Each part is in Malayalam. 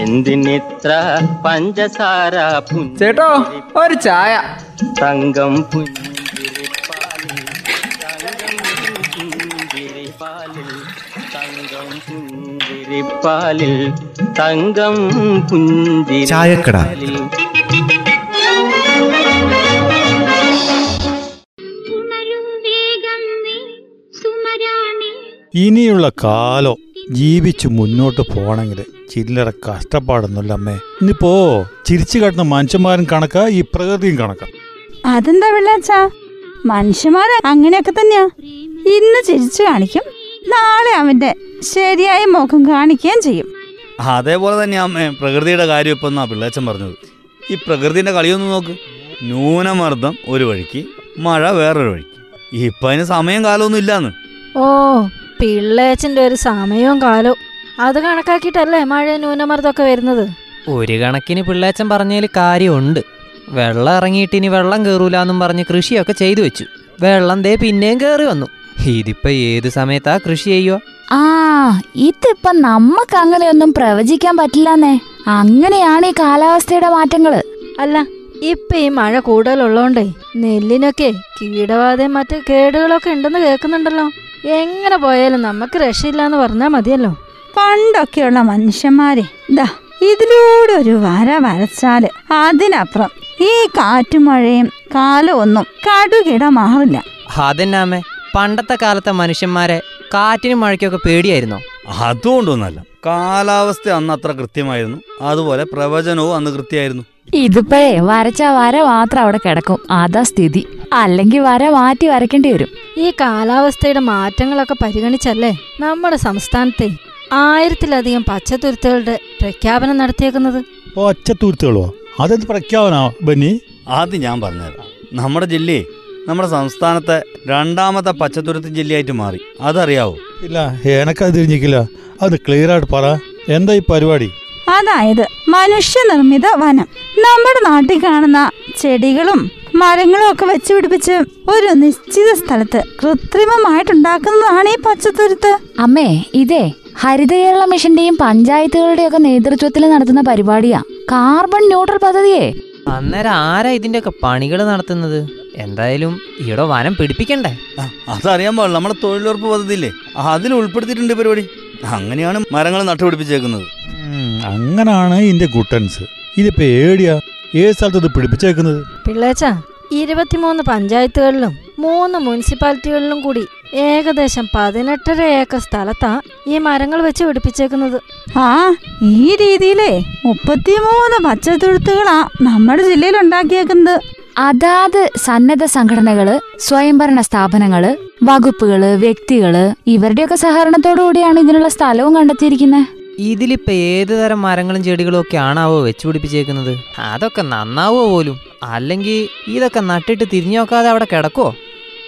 എന്തിനിത്ര പഞ്ചസാര ചേട്ടോ ഒരു ചായ. തങ്കം പുഞ്ചിരിപ്പാലിൽ തങ്കം പുഞ്ചിരിപ്പാലിൽ തങ്കം ചായക്കട. സുമരാണി. ഇനിയുള്ള കാലം ജീവിച്ചു മുന്നോട്ട് പോണെങ്കിൽ ചില്ലറ കഷ്ടപ്പാടൊന്നുമില്ല അമ്മേ. ഇന്നിപ്പോ ചിരിച്ചു കാട്ടുന്ന മനുഷ്യന്മാരും കണക്ക ഈ പ്രകൃതിയും കണക്ക. അതെന്താ വെള്ളാച്ചാ? മനുഷ്യന്മാർ അങ്ങനെയൊക്കെ തന്നെയാ. ഇന്ന് ചിരിച്ചു കാണിക്കും നാളെ അവന്റെ ശരിയായ മുഖം കാണിക്കുകയും ചെയ്യും. അതേപോലെ തന്നെയാ അമ്മേ. പ്രകൃതിയുടെ കാര്യം ഇപ്പം എന്നാ പിള്ളേച്ചൻ പറഞ്ഞത്? ഈ പ്രകൃതിന്റെ കളിയൊന്ന് നോക്ക്. ന്യൂനമർദ്ദം ഒരു വഴിക്ക് മഴ വേറൊരു വഴിക്ക്. ഇപ്പൊ അതിന് സമയം കാലമൊന്നും ഇല്ലാന്ന്. ഓ പിള്ളേച്ചന്റെ ഒരു സമയവും കാലവും. അത് കണക്കാക്കിയിട്ടല്ലേ മഴ ന്യൂനമർദ്ദമൊക്കെ വരുന്നത്? ഒരു കണക്കിന് പിള്ളേച്ചൻ പറഞ്ഞതിൽ കാര്യമുണ്ട്. വെള്ളം ഇറങ്ങിയിട്ട് ഇനി വെള്ളം കയറൂലെന്നും പറഞ്ഞ് കൃഷിയൊക്കെ ചെയ്തു വെച്ചു. വെള്ളം ദേ പിന്നെയും കയറി വന്നു. ഇതിപ്പോ ഏത് സമയത്താ കൃഷി ചെയ്യുക? ആ ഇതിപ്പോ നമുക്ക് അങ്ങനെയൊന്നും പ്രവചിക്കാൻ പറ്റില്ലെന്നേ. അങ്ങനെയാണ് ഈ കാലാവസ്ഥയുടെ മാറ്റങ്ങൾ അല്ല ഇപ്പൊ ഈ മഴ കൂടുതലുള്ളോണ്ടേ നെല്ലിനൊക്കെ കീടബാധയും മറ്റ് കേടുകളൊക്കെ ഉണ്ടെന്ന് കേൾക്കുന്നുണ്ടല്ലോ. എങ്ങനെ പോയാലും നമുക്ക് രക്ഷയില്ലാന്ന് പറഞ്ഞാൽ മതിയല്ലോ. പണ്ടൊക്കെയുള്ള മനുഷ്യന്മാരെ ദാ ഇതിലൂടെ ഒരു വര വരച്ചാൽ അതിനപ്പുറം ഈ കാറ്റും മഴയും കാലമൊന്നും കടുകിട മാറില്ല അതെന്നാമേ പണ്ടത്തെ കാലത്തെ മനുഷ്യന്മാരെ കാറ്റിനും മഴയ്ക്കൊക്കെ പേടിയായിരുന്നോ? അതുകൊണ്ടൊന്നല്ല. കാലാവസ്ഥ അന്ന് അത്ര കൃത്യമായിരുന്നു. അതുപോലെ പ്രവചനവും അന്ന് കൃത്യമായിരുന്നു. ഇതിപ്പോഴേ വരച്ച വര മാത്രം അവിടെ കിടക്കും. അതാ സ്ഥിതി. അല്ലെങ്കിൽ വര മാറ്റി വരയ്ക്കേണ്ടി വരും. ഈ കാലാവസ്ഥയുടെ മാറ്റങ്ങളൊക്കെ പരിഗണിച്ചല്ലേ നമ്മുടെ സംസ്ഥാനത്തെ? ആയിരത്തിലധികം പച്ചത്തുരുത്തുകളുടെ പ്രഖ്യാപനം നടത്തിയേക്കുന്നത്? പച്ചത്തുരുത്തുകളോ അതെന്ത് പ്രഖ്യാപനോ ബന്നി? അത് ഞാൻ പറഞ്ഞുതരാം. നമ്മുടെ ജില്ലയെ നമ്മുടെ സംസ്ഥാനത്തെ രണ്ടാമത്തെ പച്ചത്തുരുത്ത് ജില്ലയായിട്ട് മാറി. അതറിയാവോ? ഇല്ല എനക്കത് തിരിഞ്ഞിക്കില്ല അത് ക്ലിയർ ആയിട്ട് പറ. എന്താ ഈ പരിപാടി? അതായത് മനുഷ്യനിർമ്മിത വനം. നമ്മുടെ നാട്ടിൽ കാണുന്ന ചെടികളും മരങ്ങളും ഒക്കെ വെച്ച് പിടിപ്പിച്ച് ഒരു നിശ്ചിത സ്ഥലത്ത് കൃത്രിമമായിട്ടുണ്ടാക്കുന്നതാണ് ഈ പച്ചത്തുരുത്ത്. അമ്മേ ഇതേ ഹരിത കേരള മിഷന്റെയും പഞ്ചായത്തുകളുടെയും ഒക്കെ നേതൃത്വത്തിൽ നടത്തുന്ന പരിപാടിയാ. കാർബൺ ന്യൂട്രൽ പദ്ധതിയെ. അന്നേരം ആരാ ഇതിന്റെ ഒക്കെ പണികൾ നടത്തുന്നത്? എന്തായാലും ഇവിടെ വനം പിടിപ്പിക്കണ്ടേ? അതറിയാൻ പാടില്ല. നമ്മുടെ തൊഴിലുറപ്പ് പദ്ധതിയില്ലേ? അതിൽ ഉൾപ്പെടുത്തിയിട്ടുണ്ട് പരിപാടി. അങ്ങനെയാണ് മരങ്ങൾ നട്ടുപിടിപ്പിച്ചേക്കുന്നത്. അങ്ങനാണ് ഇതിന്റെ ഗുട്ടൻസ്. ഇതിപ്പോ ഏടിയാ? ഏത് സ്ഥലത്ത് ഇത് പിടിപ്പിച്ചേക്കുന്നത്? പിള്ളേച്ച ഇരുപത്തിമൂന്ന് പഞ്ചായത്തുകളിലും മൂന്ന് മുനിസിപ്പാലിറ്റികളിലും കൂടി ഏകദേശം പതിനെട്ടര ഏക്കർ സ്ഥലത്താ ഈ മരങ്ങൾ വെച്ച് പിടിപ്പിച്ചേക്കുന്നത്. ആ ഈ രീതിയിലേ മുപ്പത്തിമൂന്ന് പച്ചത്തുഴുത്തുകളാ നമ്മുടെ ജില്ലയിൽ ഉണ്ടാക്കിയേക്കുന്നത് അതാത് സന്നദ്ധ സംഘടനകൾ സ്വയംഭരണ സ്ഥാപനങ്ങൾ വകുപ്പുകൾ വ്യക്തികൾ ഇവരുടെയൊക്കെ സഹകരണത്തോടു കൂടിയാണ് ഇതിനുള്ള സ്ഥലവും കണ്ടെത്തിയിരിക്കുന്നത് ഇതിലിപ്പോ ഏത് തരം മരങ്ങളും ചെടികളും ഒക്കെ ആണാവോ വെച്ചു പിടിപ്പിച്ചേക്കുന്നത്? അതൊക്കെ നന്നാവോ പോലും? അല്ലെങ്കിൽ ഇതൊക്കെ നട്ടിട്ട് തിരിഞ്ഞു നോക്കാതെ അവിടെ കിടക്കുവോ?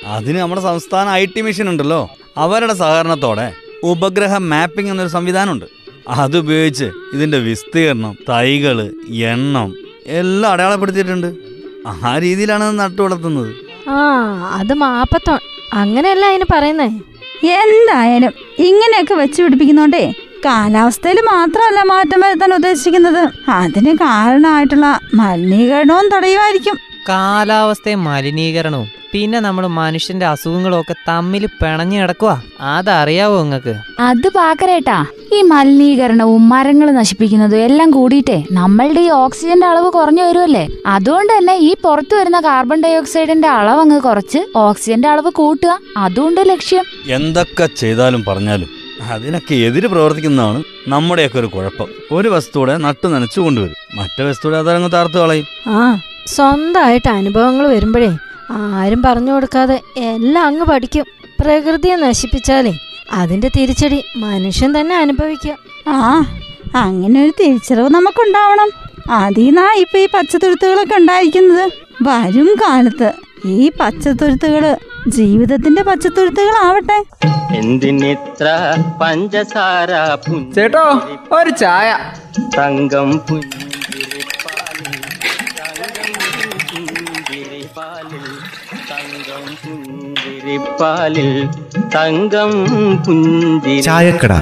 അതിന് നമ്മുടെ സംസ്ഥാന ഐ ടി മിഷൻ ഉണ്ടല്ലോ. അവരുടെ സഹകരണത്തോടെ ഉപഗ്രഹ മാപ്പിംഗ് എന്നൊരു സംവിധാനമുണ്ട്. അതുപയോഗിച്ച് ഇതിന്റെ വിസ്തീർണം തൈകൾ എണ്ണം എല്ലാം അടയാളപ്പെടുത്തിയിട്ടുണ്ട്. ആ രീതിയിലാണ് അത് നട്ടു വളർത്തുന്നത്. ആ അത് മാപ്പത്തോ. അങ്ങനെയല്ല അതിന് പറയുന്നേ. എന്തായാലും ഇങ്ങനെയൊക്കെ വെച്ച് പിടിപ്പിക്കുന്നോണ്ടേ കാലാവസ്ഥയിൽ മാത്രമല്ല മാറ്റം വരുത്താൻ ഉദ്ദേശിക്കുന്നത്. അതിന് കാരണമായിട്ടുള്ള മലിനീകരണവും തടയുമായിരിക്കും. കാലാവസ്ഥയും മലിനീകരണവും പിന്നെ നമ്മൾ മനുഷ്യന്റെ അസുഖങ്ങളൊക്കെ തമ്മിൽ പിണഞ്ഞു കിടക്കുക അതറിയാവോ നിങ്ങൾക്ക് അത് പാക്കരേട്ടാ. ഈ മലിനീകരണവും മരങ്ങൾ നശിപ്പിക്കുന്നതും എല്ലാം കൂടിയിട്ടേ നമ്മളുടെ ഈ ഓക്സിജന്റെ അളവ് കുറഞ്ഞു വരുമല്ലേ അതുകൊണ്ട് തന്നെ ഈ പുറത്തു വരുന്ന കാർബൺ ഡൈ ഓക്സൈഡിന്റെ അളവ് അങ്ങ് കുറച്ച് ഓക്സിജന്റെ അളവ് കൂട്ടുക. അതുകൊണ്ട് ലക്ഷ്യം. എന്തൊക്കെ ചെയ്താലും പറഞ്ഞാലും അതിനൊക്കെ എതിര് പ്രവർത്തിക്കുന്നതാണ് നമ്മുടെയൊക്കെ ഒരു കുഴപ്പം. ഒരു വസ്തുവിടെ നട്ടു നനച്ചു കൊണ്ടുവരും മറ്റേ വസ്തുവിടെ അതങ്ങ് താർത്തു കളയും. ആ സ്വന്തമായിട്ട് അനുഭവങ്ങൾ വരുമ്പോഴേ ആരും പറഞ്ഞു കൊടുക്കാതെ എല്ലാം അങ്ങ് പഠിക്കും. പ്രകൃതിയെ നശിപ്പിച്ചാലേ അതിന്റെ തിരിച്ചടി മനുഷ്യൻ തന്നെ അനുഭവിക്കുക ആ അങ്ങനെ ഒരു തിരിച്ചറിവ് നമുക്കുണ്ടാവണം. അതിനാ ഇപ്പൊ ഈ പച്ചത്തുരുത്തുകളൊക്കെ ഉണ്ടായിരിക്കുന്നത്. വരും കാലത്ത് ഈ പച്ചത്തുരുത്തുകൾ ജീവിതത്തിന്റെ പച്ചത്തുരുത്തുകളാവട്ടെ. എന്തിനിത്ര പഞ്ചസാര ചേട്ടോ ഒരു ചായ. തങ്കം പുഞ്ചിരിപ്പാലിൽ ചായക്കട.